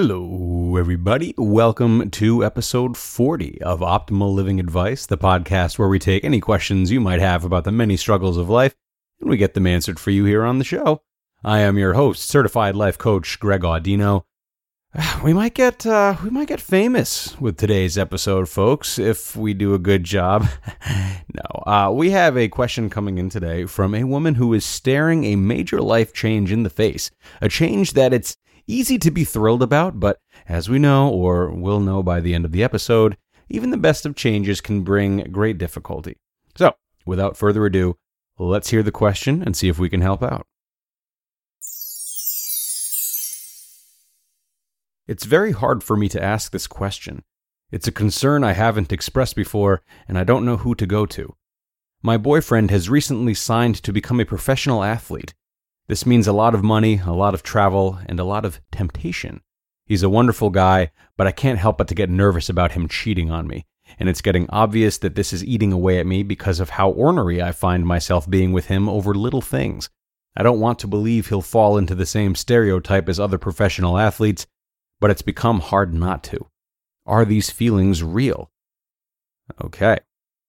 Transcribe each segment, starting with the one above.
Hello, everybody. Welcome to episode 40 of Optimal Living Advice, the podcast where we take any questions you might have about the many struggles of life and we get them answered for you here on the show. I am your host, certified life coach Greg Audino. We might get uh, we might get famous with today's episode, folks, if we do a good job. no, uh, we have a question coming in today from a woman who is staring a major life change in the face, a change that it's easy to be thrilled about, but as we know, or will know by the end of the episode, even the best of changes can bring great difficulty. So, without further ado, let's hear the question and see if we can help out. It's very hard for me to ask this question. It's a concern I haven't expressed before, and I don't know who to go to. My boyfriend has recently signed to become a professional athlete. This means a lot of money, a lot of travel, and a lot of temptation. He's a wonderful guy, but I can't help but to get nervous about him cheating on me. And it's getting obvious that this is eating away at me because of how ornery I find myself being with him over little things. I don't want to believe he'll fall into the same stereotype as other professional athletes, but it's become hard not to. Are these feelings real? Okay.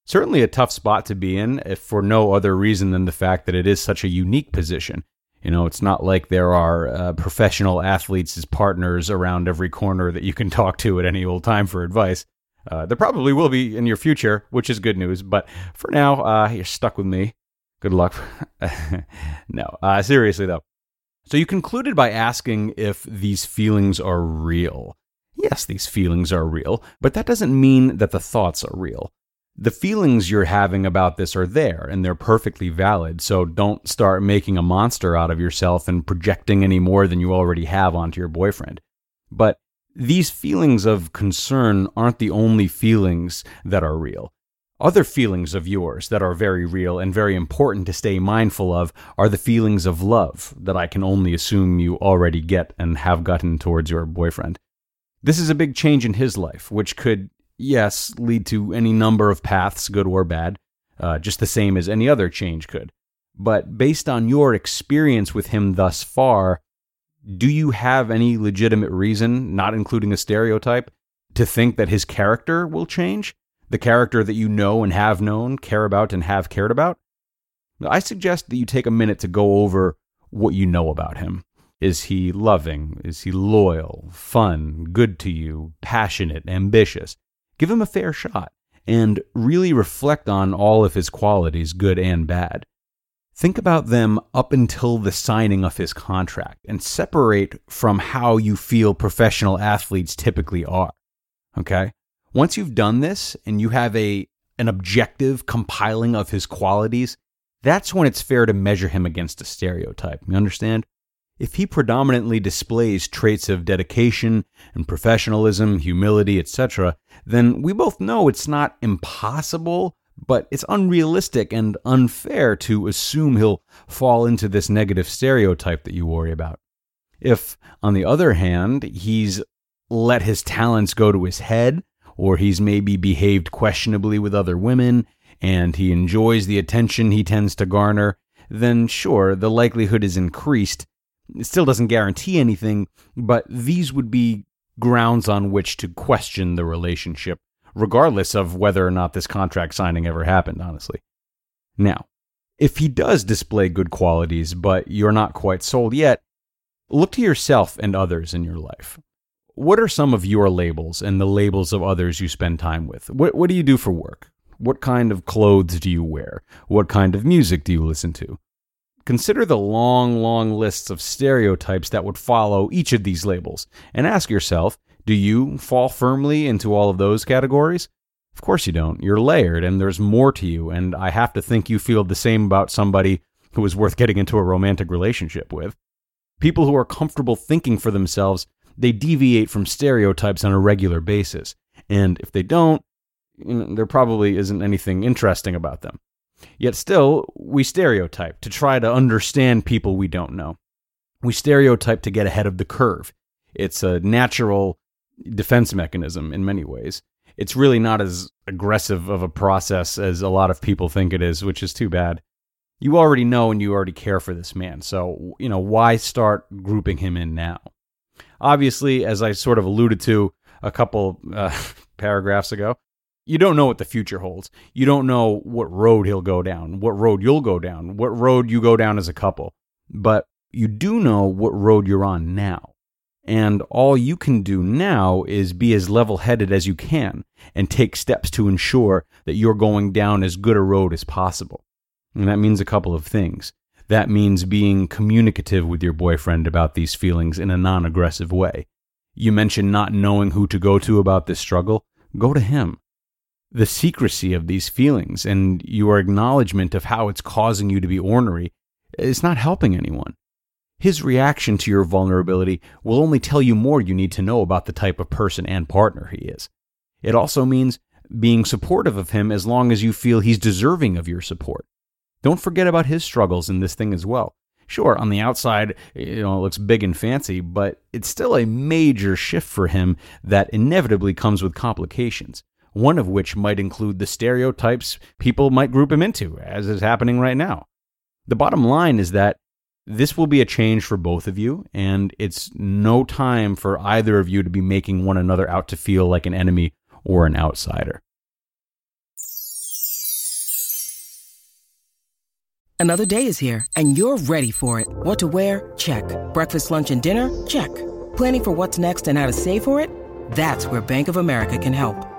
Certainly a tough spot to be in, if for no other reason than the fact that it is such a unique position. You know, it's not like there are uh, professional athletes as partners around every corner that you can talk to at any old time for advice. Uh, there probably will be in your future, which is good news. But for now, uh, you're stuck with me. Good luck. no, uh, seriously though. So you concluded by asking if these feelings are real. Yes, these feelings are real, but that doesn't mean that the thoughts are real. The feelings you're having about this are there and they're perfectly valid, so don't start making a monster out of yourself and projecting any more than you already have onto your boyfriend. But these feelings of concern aren't the only feelings that are real. Other feelings of yours that are very real and very important to stay mindful of are the feelings of love that I can only assume you already get and have gotten towards your boyfriend. This is a big change in his life, which could, yes, lead to any number of paths, good or bad, uh, just the same as any other change could. But based on your experience with him thus far, do you have any legitimate reason, not including a stereotype, to think that his character will change? the character that you know and have known, care about, and have cared about, I suggest that you take a minute to go over what you know about him. Is he loving? Is he loyal, fun, good to you, passionate, ambitious? Give him a fair shot and really reflect on all of his qualities, good and bad. Think about them up until the signing of his contract and separate from how you feel professional athletes typically are. Okay? Once you've done this and you have a an objective compiling of his qualities, that's when it's fair to measure him against a stereotype. You understand? If he predominantly displays traits of dedication and professionalism, humility, etc., then we both know it's not impossible, but it's unrealistic and unfair to assume he'll fall into this negative stereotype that you worry about. If, on the other hand, he's let his talents go to his head or he's maybe behaved questionably with other women and he enjoys the attention he tends to garner, then sure, the likelihood is increased. It still doesn't guarantee anything, but these would be grounds on which to question the relationship, regardless of whether or not this contract signing ever happened, honestly. Now, if he does display good qualities, but you're not quite sold yet, look to yourself and others in your life. What are some of your labels and the labels of others you spend time with? What, what do you do for work? What kind of clothes do you wear? What kind of music do you listen to? Consider the long, long lists of stereotypes that would follow each of these labels and ask yourself do you fall firmly into all of those categories? Of course you don't. You're layered and there's more to you, and I have to think you feel the same about somebody who is worth getting into a romantic relationship with. People who are comfortable thinking for themselves, they deviate from stereotypes on a regular basis. And if they don't, there probably isn't anything interesting about them. Yet still, we stereotype to try to understand people we don't know. We stereotype to get ahead of the curve. It's a natural defense mechanism in many ways. It's really not as aggressive of a process as a lot of people think it is, which is too bad. You already know and you already care for this man, so, you know, why start grouping him in now? Obviously, as I sort of alluded to a couple uh, paragraphs ago, you don't know what the future holds. You don't know what road he'll go down, what road you'll go down, what road you go down as a couple. But you do know what road you're on now. And all you can do now is be as level headed as you can and take steps to ensure that you're going down as good a road as possible. And that means a couple of things. That means being communicative with your boyfriend about these feelings in a non aggressive way. You mentioned not knowing who to go to about this struggle. Go to him the secrecy of these feelings and your acknowledgement of how it's causing you to be ornery is not helping anyone. His reaction to your vulnerability will only tell you more you need to know about the type of person and partner he is. It also means being supportive of him as long as you feel he's deserving of your support. Don't forget about his struggles in this thing as well. Sure, on the outside, you know, it looks big and fancy, but it's still a major shift for him that inevitably comes with complications one of which might include the stereotypes people might group him into, as is happening right now. The bottom line is that this will be a change for both of you, and it's no time for either of you to be making one another out to feel like an enemy or an outsider. Another day is here, and you're ready for it. What to wear? Check. Breakfast, lunch, and dinner? Check. Planning for what's next and how to save for it? That's where Bank of America can help.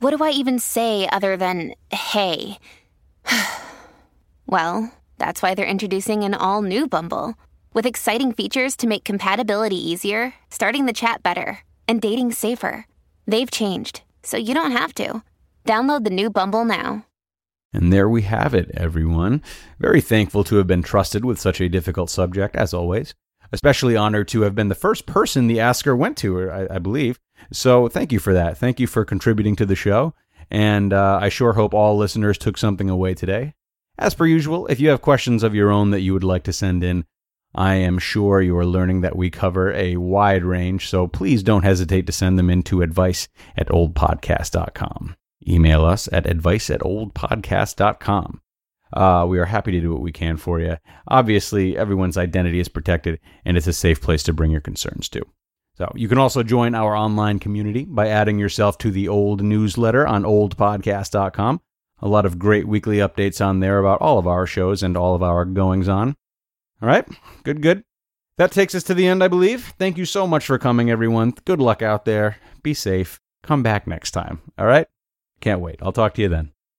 what do I even say other than hey? well, that's why they're introducing an all new Bumble with exciting features to make compatibility easier, starting the chat better, and dating safer. They've changed, so you don't have to. Download the new Bumble now. And there we have it, everyone. Very thankful to have been trusted with such a difficult subject, as always. Especially honored to have been the first person the asker went to, I, I believe. So thank you for that. Thank you for contributing to the show. And uh, I sure hope all listeners took something away today. As per usual, if you have questions of your own that you would like to send in, I am sure you are learning that we cover a wide range, so please don't hesitate to send them in to advice at oldpodcast.com. Email us at advice at oldpodcast.com. Uh, we are happy to do what we can for you. Obviously, everyone's identity is protected, and it's a safe place to bring your concerns to. So you can also join our online community by adding yourself to the old newsletter on oldpodcast.com. A lot of great weekly updates on there about all of our shows and all of our goings on. All right, good, good. That takes us to the end, I believe. Thank you so much for coming, everyone. Good luck out there. Be safe. Come back next time. All right? Can't wait. I'll talk to you then.